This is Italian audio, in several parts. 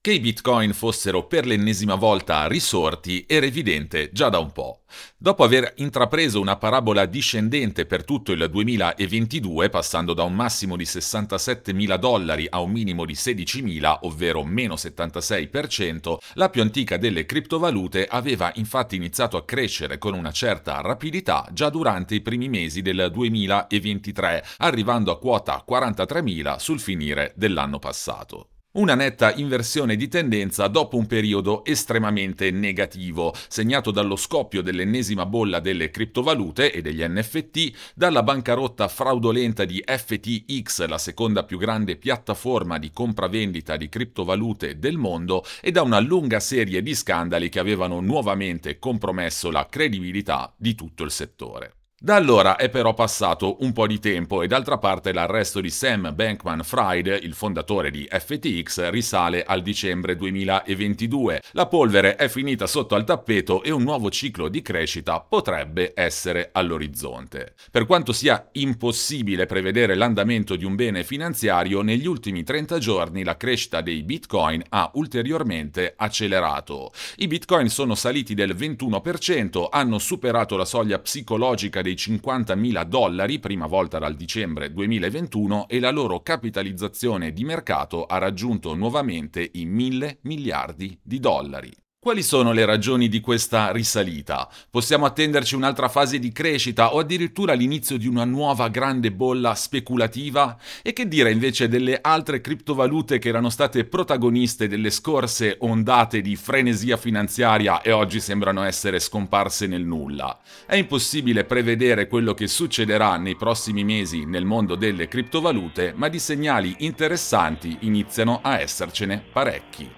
Che i bitcoin fossero per l'ennesima volta risorti era evidente già da un po'. Dopo aver intrapreso una parabola discendente per tutto il 2022, passando da un massimo di 67 mila dollari a un minimo di 16 mila, ovvero meno 76%, la più antica delle criptovalute aveva infatti iniziato a crescere con una certa rapidità già durante i primi mesi del 2023, arrivando a quota 43 mila sul finire dell'anno passato. Una netta inversione di tendenza dopo un periodo estremamente negativo, segnato dallo scoppio dell'ennesima bolla delle criptovalute e degli NFT, dalla bancarotta fraudolenta di FTX, la seconda più grande piattaforma di compravendita di criptovalute del mondo, e da una lunga serie di scandali che avevano nuovamente compromesso la credibilità di tutto il settore. Da allora è però passato un po' di tempo e d'altra parte l'arresto di Sam Bankman-Fried, il fondatore di FTX, risale al dicembre 2022. La polvere è finita sotto al tappeto e un nuovo ciclo di crescita potrebbe essere all'orizzonte. Per quanto sia impossibile prevedere l'andamento di un bene finanziario, negli ultimi 30 giorni la crescita dei bitcoin ha ulteriormente accelerato. I bitcoin sono saliti del 21%, hanno superato la soglia psicologica dei 50.000 dollari, prima volta dal dicembre 2021, e la loro capitalizzazione di mercato ha raggiunto nuovamente i 1.000 miliardi di dollari. Quali sono le ragioni di questa risalita? Possiamo attenderci un'altra fase di crescita o addirittura l'inizio di una nuova grande bolla speculativa? E che dire invece delle altre criptovalute che erano state protagoniste delle scorse ondate di frenesia finanziaria e oggi sembrano essere scomparse nel nulla? È impossibile prevedere quello che succederà nei prossimi mesi nel mondo delle criptovalute, ma di segnali interessanti iniziano a essercene parecchi.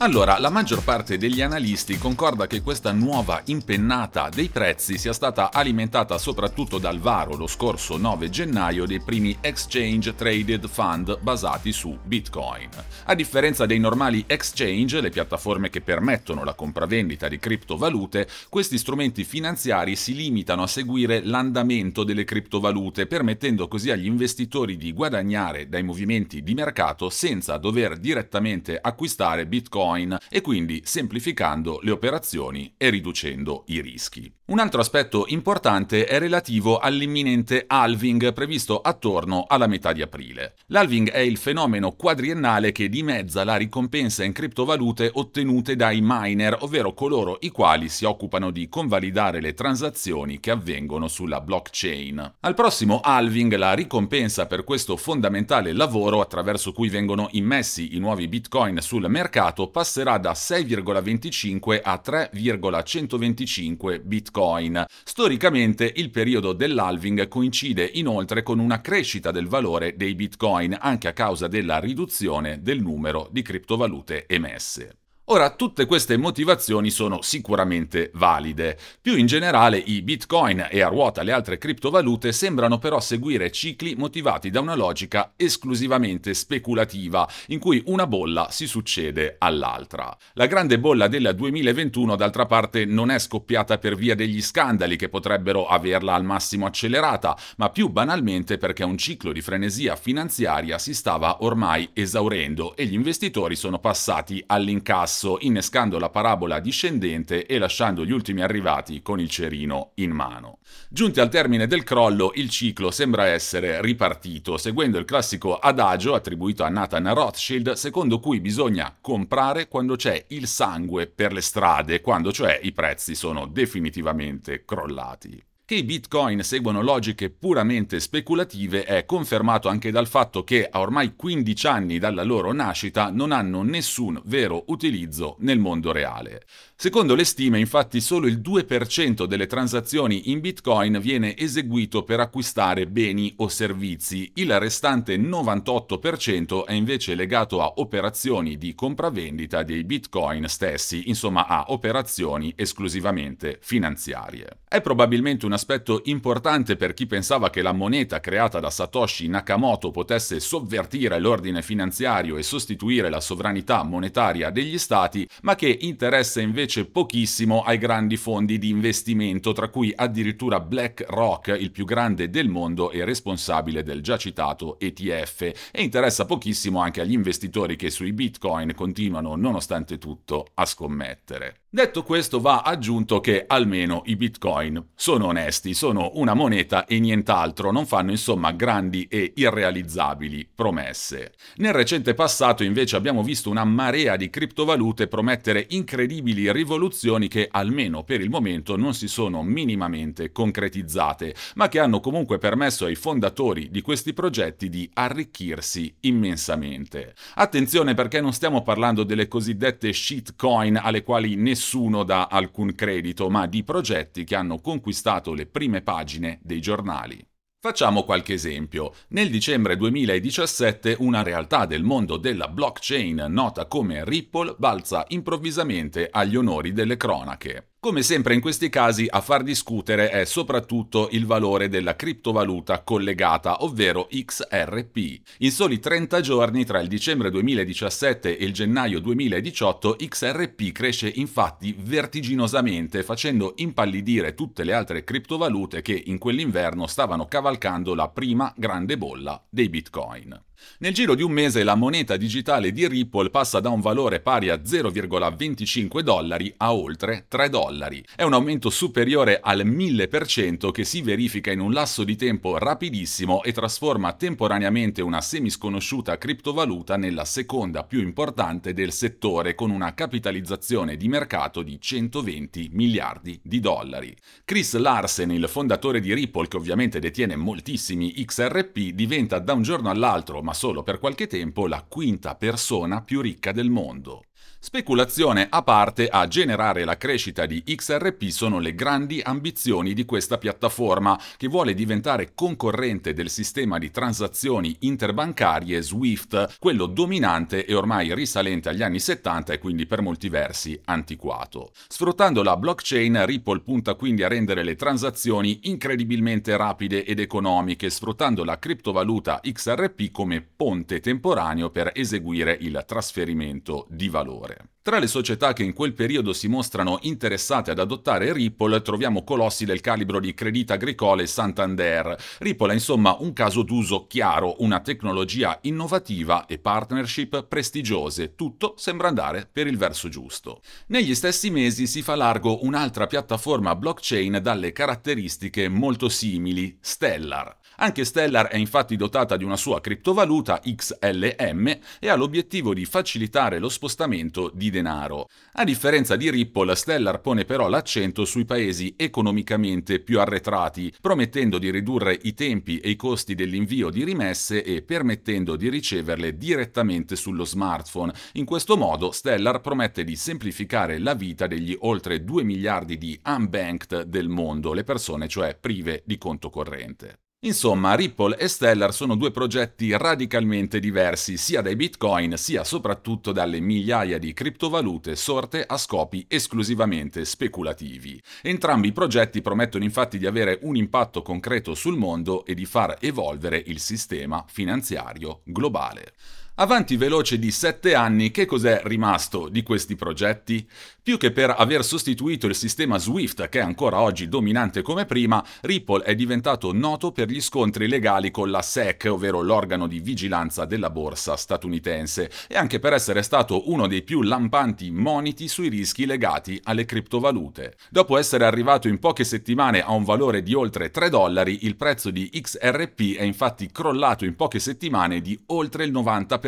Allora, la maggior parte degli analisti concorda che questa nuova impennata dei prezzi sia stata alimentata soprattutto dal varo lo scorso 9 gennaio dei primi exchange traded fund basati su Bitcoin. A differenza dei normali exchange, le piattaforme che permettono la compravendita di criptovalute, questi strumenti finanziari si limitano a seguire l'andamento delle criptovalute, permettendo così agli investitori di guadagnare dai movimenti di mercato senza dover direttamente acquistare Bitcoin Bitcoin e quindi semplificando le operazioni e riducendo i rischi. Un altro aspetto importante è relativo all'imminente halving previsto attorno alla metà di aprile. L'halving è il fenomeno quadriennale che dimezza la ricompensa in criptovalute ottenute dai miner, ovvero coloro i quali si occupano di convalidare le transazioni che avvengono sulla blockchain. Al prossimo halving la ricompensa per questo fondamentale lavoro attraverso cui vengono immessi i nuovi bitcoin sul mercato passerà da 6,25 a 3,125 bitcoin. Storicamente il periodo dell'halving coincide inoltre con una crescita del valore dei Bitcoin anche a causa della riduzione del numero di criptovalute emesse. Ora, tutte queste motivazioni sono sicuramente valide. Più in generale, i bitcoin e a ruota le altre criptovalute sembrano però seguire cicli motivati da una logica esclusivamente speculativa, in cui una bolla si succede all'altra. La grande bolla del 2021, d'altra parte, non è scoppiata per via degli scandali che potrebbero averla al massimo accelerata, ma più banalmente perché un ciclo di frenesia finanziaria si stava ormai esaurendo e gli investitori sono passati all'incasso basso, innescando la parabola discendente e lasciando gli ultimi arrivati con il cerino in mano. Giunti al termine del crollo, il ciclo sembra essere ripartito, seguendo il classico adagio attribuito a Nathan Rothschild, secondo cui bisogna comprare quando c'è il sangue per le strade, quando cioè i prezzi sono definitivamente crollati. Che i bitcoin seguono logiche puramente speculative è confermato anche dal fatto che a ormai 15 anni dalla loro nascita non hanno nessun vero utilizzo nel mondo reale. Secondo le stime, infatti, solo il 2% delle transazioni in bitcoin viene eseguito per acquistare beni o servizi, il restante 98% è invece legato a operazioni di compravendita dei bitcoin stessi, insomma a operazioni esclusivamente finanziarie. È probabilmente una aspetto importante per chi pensava che la moneta creata da Satoshi Nakamoto potesse sovvertire l'ordine finanziario e sostituire la sovranità monetaria degli stati, ma che interessa invece pochissimo ai grandi fondi di investimento, tra cui addirittura BlackRock, il più grande del mondo e responsabile del già citato ETF, e interessa pochissimo anche agli investitori che sui bitcoin continuano, nonostante tutto, a scommettere. Detto questo, va aggiunto che almeno i bitcoin sono onesti, sono una moneta e nient'altro, non fanno insomma grandi e irrealizzabili promesse. Nel recente passato invece abbiamo visto una marea di criptovalute promettere incredibili rivoluzioni che almeno per il momento non si sono minimamente concretizzate, ma che hanno comunque permesso ai fondatori di questi progetti di arricchirsi immensamente. Attenzione perché non stiamo parlando delle cosiddette shitcoin alle quali nessuno nessuno dà alcun credito, ma di progetti che hanno conquistato le prime pagine dei giornali. Facciamo qualche esempio. Nel dicembre 2017 una realtà del mondo della blockchain nota come Ripple balza improvvisamente agli onori delle cronache. Come sempre in questi casi a far discutere è soprattutto il valore della criptovaluta collegata, ovvero XRP. In soli 30 giorni tra il dicembre 2017 e il gennaio 2018 XRP cresce infatti vertiginosamente facendo impallidire tutte le altre criptovalute che in quell'inverno stavano cavalcando la prima grande bolla dei bitcoin. Nel giro di un mese la moneta digitale di Ripple passa da un valore pari a 0,25 dollari a oltre 3 dollari. È un aumento superiore al 1000% che si verifica in un lasso di tempo rapidissimo e trasforma temporaneamente una semisconosciuta criptovaluta nella seconda più importante del settore con una capitalizzazione di mercato di 120 miliardi di dollari. Chris Larsen, il fondatore di Ripple che ovviamente detiene moltissimi XRP, diventa da un giorno all'altro ma solo per qualche tempo, la quinta persona più ricca del mondo. Speculazione a parte, a generare la crescita di XRP sono le grandi ambizioni di questa piattaforma, che vuole diventare concorrente del sistema di transazioni interbancarie SWIFT, quello dominante e ormai risalente agli anni 70 e quindi per molti versi antiquato. Sfruttando la blockchain, Ripple punta quindi a rendere le transazioni incredibilmente rapide ed economiche, sfruttando la criptovaluta XRP come ponte temporaneo per eseguire il trasferimento di valore valore. Tra le società che in quel periodo si mostrano interessate ad adottare Ripple troviamo colossi del calibro di Credit Agricole e Santander. Ripple è insomma un caso d'uso chiaro, una tecnologia innovativa e partnership prestigiose. Tutto sembra andare per il verso giusto. Negli stessi mesi si fa largo un'altra piattaforma blockchain dalle caratteristiche molto simili, Stellar. Anche Stellar è infatti dotata di una sua criptovaluta XLM e ha l'obiettivo di facilitare lo spostamento di denaro. A differenza di Ripple, Stellar pone però l'accento sui paesi economicamente più arretrati, promettendo di ridurre i tempi e i costi dell'invio di rimesse e permettendo di riceverle direttamente sullo smartphone. In questo modo Stellar promette di semplificare la vita degli oltre 2 miliardi di unbanked del mondo, le persone cioè prive di conto corrente. Insomma, Ripple e Stellar sono due progetti radicalmente diversi sia dai bitcoin sia soprattutto dalle migliaia di criptovalute sorte a scopi esclusivamente speculativi. Entrambi i progetti promettono infatti di avere un impatto concreto sul mondo e di far evolvere il sistema finanziario globale. Avanti veloce di sette anni, che cos'è rimasto di questi progetti? Più che per aver sostituito il sistema SWIFT, che è ancora oggi dominante come prima, Ripple è diventato noto per gli scontri legali con la SEC, ovvero l'organo di vigilanza della borsa statunitense, e anche per essere stato uno dei più lampanti moniti sui rischi legati alle criptovalute. Dopo essere arrivato in poche settimane a un valore di oltre 3 dollari, il prezzo di XRP è infatti crollato in poche settimane di oltre il 90%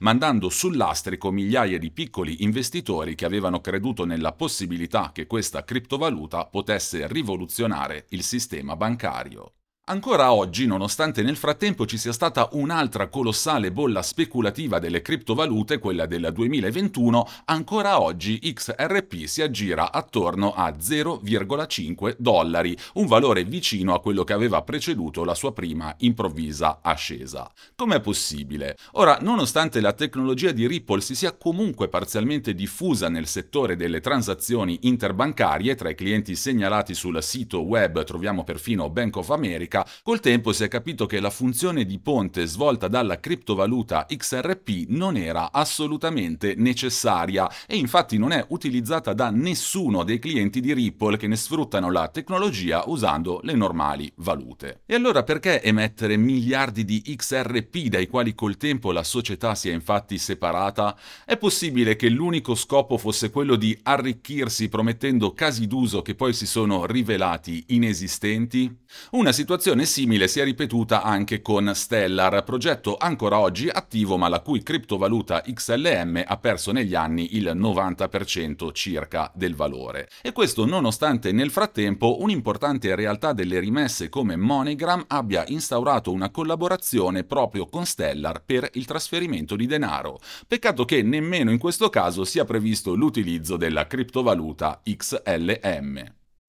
mandando sull'astrico migliaia di piccoli investitori che avevano creduto nella possibilità che questa criptovaluta potesse rivoluzionare il sistema bancario. Ancora oggi, nonostante nel frattempo ci sia stata un'altra colossale bolla speculativa delle criptovalute, quella del 2021, ancora oggi XRP si aggira attorno a 0,5 dollari, un valore vicino a quello che aveva preceduto la sua prima improvvisa ascesa. Com'è possibile? Ora, nonostante la tecnologia di Ripple si sia comunque parzialmente diffusa nel settore delle transazioni interbancarie, tra i clienti segnalati sul sito web troviamo perfino Bank of America, America, col tempo si è capito che la funzione di ponte svolta dalla criptovaluta XRP non era assolutamente necessaria e infatti non è utilizzata da nessuno dei clienti di Ripple che ne sfruttano la tecnologia usando le normali valute. E allora perché emettere miliardi di XRP dai quali col tempo la società si è infatti separata? È possibile che l'unico scopo fosse quello di arricchirsi promettendo casi d'uso che poi si sono rivelati inesistenti? Una situazione situazione simile si è ripetuta anche con Stellar, progetto ancora oggi attivo ma la cui criptovaluta XLM ha perso negli anni il 90% circa del valore. E questo nonostante nel frattempo un'importante realtà delle rimesse come MoneyGram abbia instaurato una collaborazione proprio con Stellar per il trasferimento di denaro. Peccato che nemmeno in questo caso sia previsto l'utilizzo della criptovaluta XLM.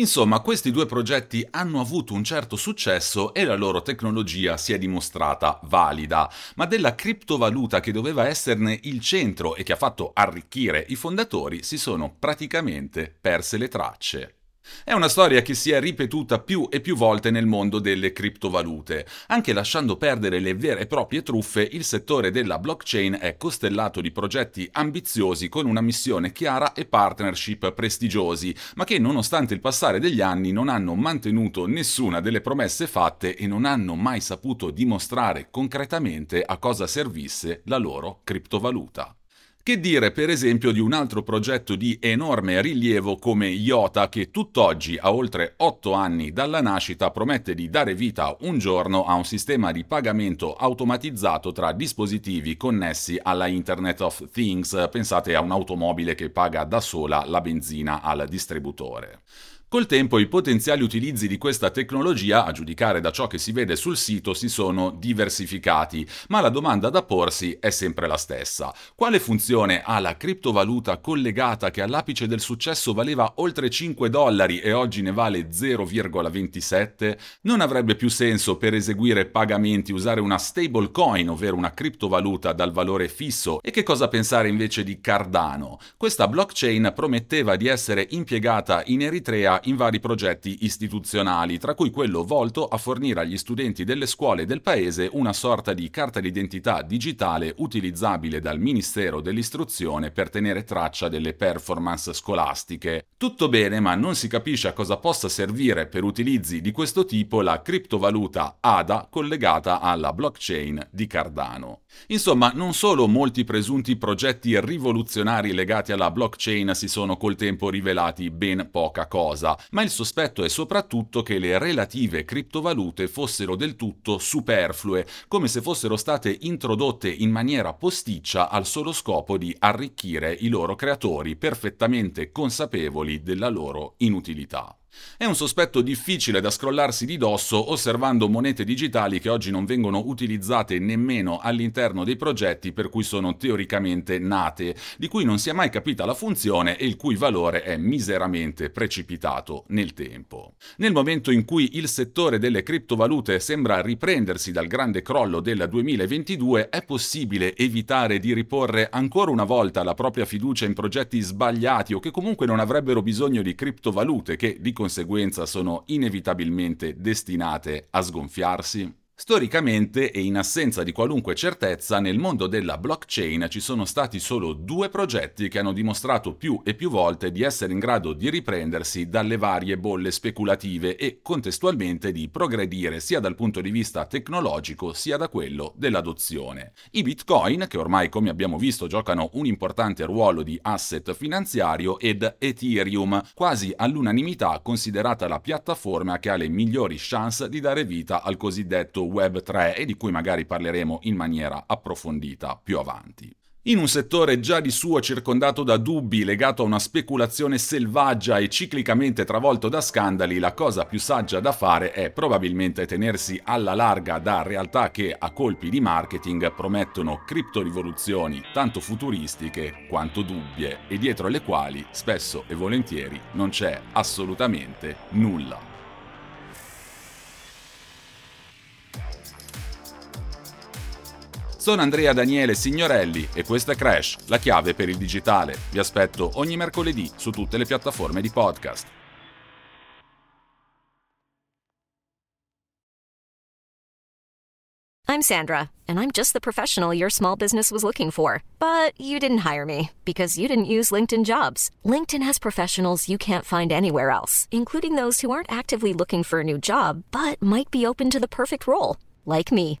Insomma, questi due progetti hanno avuto un certo successo e la loro tecnologia si è dimostrata valida, ma della criptovaluta che doveva esserne il centro e che ha fatto arricchire i fondatori si sono praticamente perse le tracce. È una storia che si è ripetuta più e più volte nel mondo delle criptovalute. Anche lasciando perdere le vere e proprie truffe, il settore della blockchain è costellato di progetti ambiziosi con una missione chiara e partnership prestigiosi, ma che nonostante il passare degli anni non hanno mantenuto nessuna delle promesse fatte e non hanno mai saputo dimostrare concretamente a cosa servisse la loro criptovaluta. Che dire per esempio di un altro progetto di enorme rilievo come IOTA che tutt'oggi, a oltre 8 anni dalla nascita, promette di dare vita un giorno a un sistema di pagamento automatizzato tra dispositivi connessi alla Internet of Things, pensate a un'automobile che paga da sola la benzina al distributore. Col tempo i potenziali utilizzi di questa tecnologia, a giudicare da ciò che si vede sul sito, si sono diversificati, ma la domanda da porsi è sempre la stessa. Quale funzione ha la criptovaluta collegata che all'apice del successo valeva oltre 5 dollari e oggi ne vale 0,27? Non avrebbe più senso per eseguire pagamenti usare una stablecoin, ovvero una criptovaluta dal valore fisso? E che cosa pensare invece di Cardano? Questa blockchain prometteva di essere impiegata in Eritrea in vari progetti istituzionali, tra cui quello volto a fornire agli studenti delle scuole del paese una sorta di carta d'identità digitale utilizzabile dal Ministero dell'Istruzione per tenere traccia delle performance scolastiche. Tutto bene, ma non si capisce a cosa possa servire per utilizzi di questo tipo la criptovaluta ADA collegata alla blockchain di Cardano. Insomma, non solo molti presunti progetti rivoluzionari legati alla blockchain si sono col tempo rivelati ben poca cosa, ma il sospetto è soprattutto che le relative criptovalute fossero del tutto superflue, come se fossero state introdotte in maniera posticcia al solo scopo di arricchire i loro creatori perfettamente consapevoli della loro inutilità. È un sospetto difficile da scrollarsi di dosso osservando monete digitali che oggi non vengono utilizzate nemmeno all'interno dei progetti per cui sono teoricamente nate, di cui non si è mai capita la funzione e il cui valore è miseramente precipitato nel tempo. Nel momento in cui il settore delle criptovalute sembra riprendersi dal grande crollo del 2022, è possibile evitare di riporre ancora una volta la propria fiducia in progetti sbagliati o che comunque non avrebbero bisogno di criptovalute che di conseguenza sono inevitabilmente destinate a sgonfiarsi? Storicamente e in assenza di qualunque certezza, nel mondo della blockchain ci sono stati solo due progetti che hanno dimostrato più e più volte di essere in grado di riprendersi dalle varie bolle speculative e contestualmente di progredire sia dal punto di vista tecnologico sia da quello dell'adozione. I bitcoin, che ormai come abbiamo visto giocano un importante ruolo di asset finanziario, ed Ethereum, quasi all'unanimità considerata la piattaforma che ha le migliori chance di dare vita al cosiddetto Web 3 e di cui magari parleremo in maniera approfondita più avanti. In un settore già di suo circondato da dubbi, legato a una speculazione selvaggia e ciclicamente travolto da scandali, la cosa più saggia da fare è probabilmente tenersi alla larga da realtà che a colpi di marketing promettono criptorivoluzioni tanto futuristiche quanto dubbie e dietro le quali spesso e volentieri non c'è assolutamente nulla. Sono Andrea Daniele Signorelli e questo è Crash, la chiave per il digitale. Vi aspetto ogni mercoledì su tutte le piattaforme di podcast. I'm Sandra, and I'm just the professional your small business was looking for. But you didn't hire me because you didn't use LinkedIn jobs. LinkedIn has professionals you can't find anywhere else, including those who aren't actively looking for a new job but might be open to the perfect role, like me.